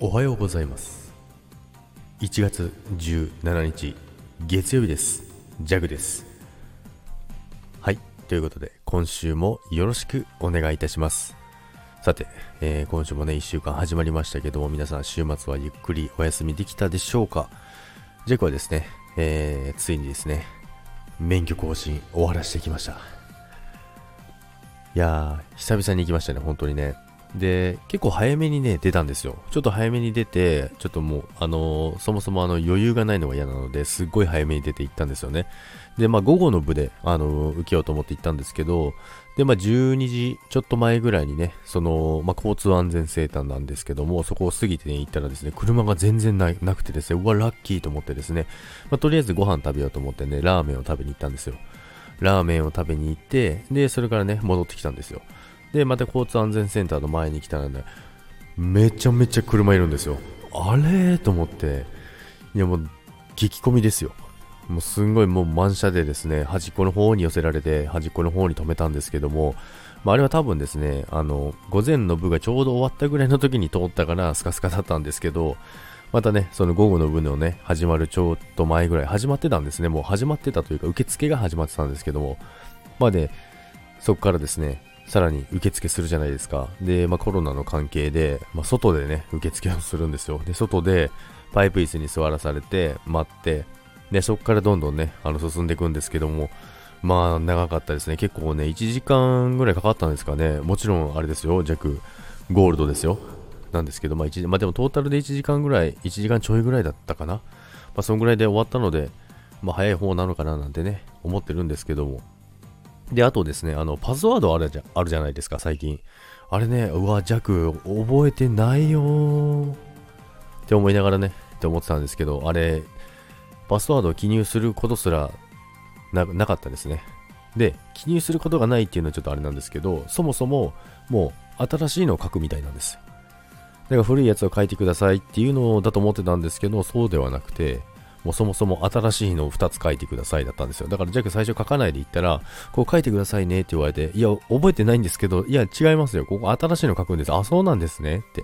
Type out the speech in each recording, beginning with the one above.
おはようございます。1月17日月曜日です。ジャグです。はいということで今週もよろしくお願いいたします。さて、えー、今週もね1週間始まりましたけども皆さん週末はゆっくりお休みできたでしょうか？ジャグはですね、えー、ついにですね免許更新終わらしてきました。いやー久々に行きましたね本当にね。で、結構早めにね、出たんですよ。ちょっと早めに出て、ちょっともう、あのー、そもそもあの余裕がないのが嫌なので、すっごい早めに出て行ったんですよね。で、まあ午後の部で、あのー、受けようと思って行ったんですけど、で、まあ12時ちょっと前ぐらいにね、その、まあ交通安全セーターなんですけども、そこを過ぎてね、行ったらですね、車が全然ななくてですね、うわ、ラッキーと思ってですね、まあとりあえずご飯食べようと思ってね、ラーメンを食べに行ったんですよ。ラーメンを食べに行って、で、それからね、戻ってきたんですよ。で、また交通安全センターの前に来たらね、めちゃめちゃ車いるんですよ。あれと思って、いやもう、激混みですよ。もうすんごいもう満車でですね、端っこの方に寄せられて、端っこの方に止めたんですけども、まあ、あれは多分ですね、あの、午前の部がちょうど終わったぐらいの時に通ったからスカスカだったんですけど、またね、その午後の部のね、始まるちょっと前ぐらい、始まってたんですね。もう始まってたというか、受付が始まってたんですけども、まあね、そこからですね、さらに受付するじゃないですか。で、まあ、コロナの関係で、まあ、外でね、受付をするんですよ。で、外でパイプ椅子に座らされて、待って、で、そこからどんどんね、あの、進んでいくんですけども、まあ、長かったですね。結構ね、1時間ぐらいかかったんですかね。もちろん、あれですよ、弱ゴールドですよ。なんですけど、まあ、1まあ、でもトータルで1時間ぐらい、1時間ちょいぐらいだったかな。まあ、そんぐらいで終わったので、まあ、早い方なのかななんてね、思ってるんですけども、で、あとですね、あの、パスワードあるじゃあるじゃないですか、最近。あれね、うわ、弱、覚えてないよって思いながらね、って思ってたんですけど、あれ、パスワードを記入することすらななかったですね。で、記入することがないっていうのはちょっとあれなんですけど、そもそももう新しいのを書くみたいなんです。だから古いやつを書いてくださいっていうのだと思ってたんですけど、そうではなくて、もうそもそも新しいのを2つ書いてくださいだったんですよ。だからジャック最初書かないで言ったら、こう書いてくださいねって言われて、いや、覚えてないんですけど、いや、違いますよ。ここ新しいの書くんです。あ、そうなんですねって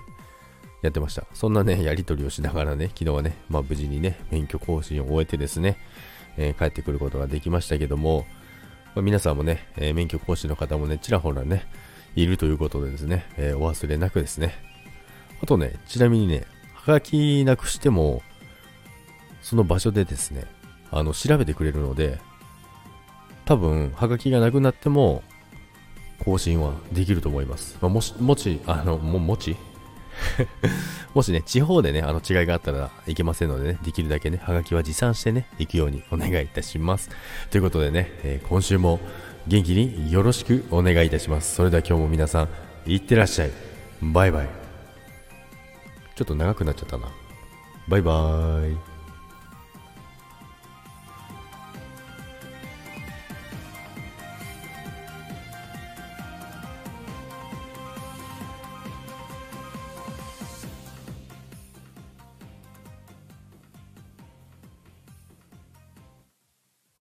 やってました。そんなね、やり取りをしながらね、昨日はね、まあ無事にね、免許更新を終えてですね、えー、帰ってくることができましたけども、まあ、皆さんもね、えー、免許更新の方もね、ちらほらね、いるということでですね、えー、お忘れなくですね。あとね、ちなみにね、はがきなくしても、その場所でですね、あの、調べてくれるので、多分、はがきがなくなっても、更新はできると思います。まあ、もし、もち、あの、も、もち？もしね、地方でね、あの違いがあったらいけませんのでね、できるだけね、はがきは持参してね、行くようにお願いいたします。ということでね、えー、今週も元気によろしくお願いいたします。それでは今日も皆さん、いってらっしゃい。バイバイ。ちょっと長くなっちゃったな。バイバーイ。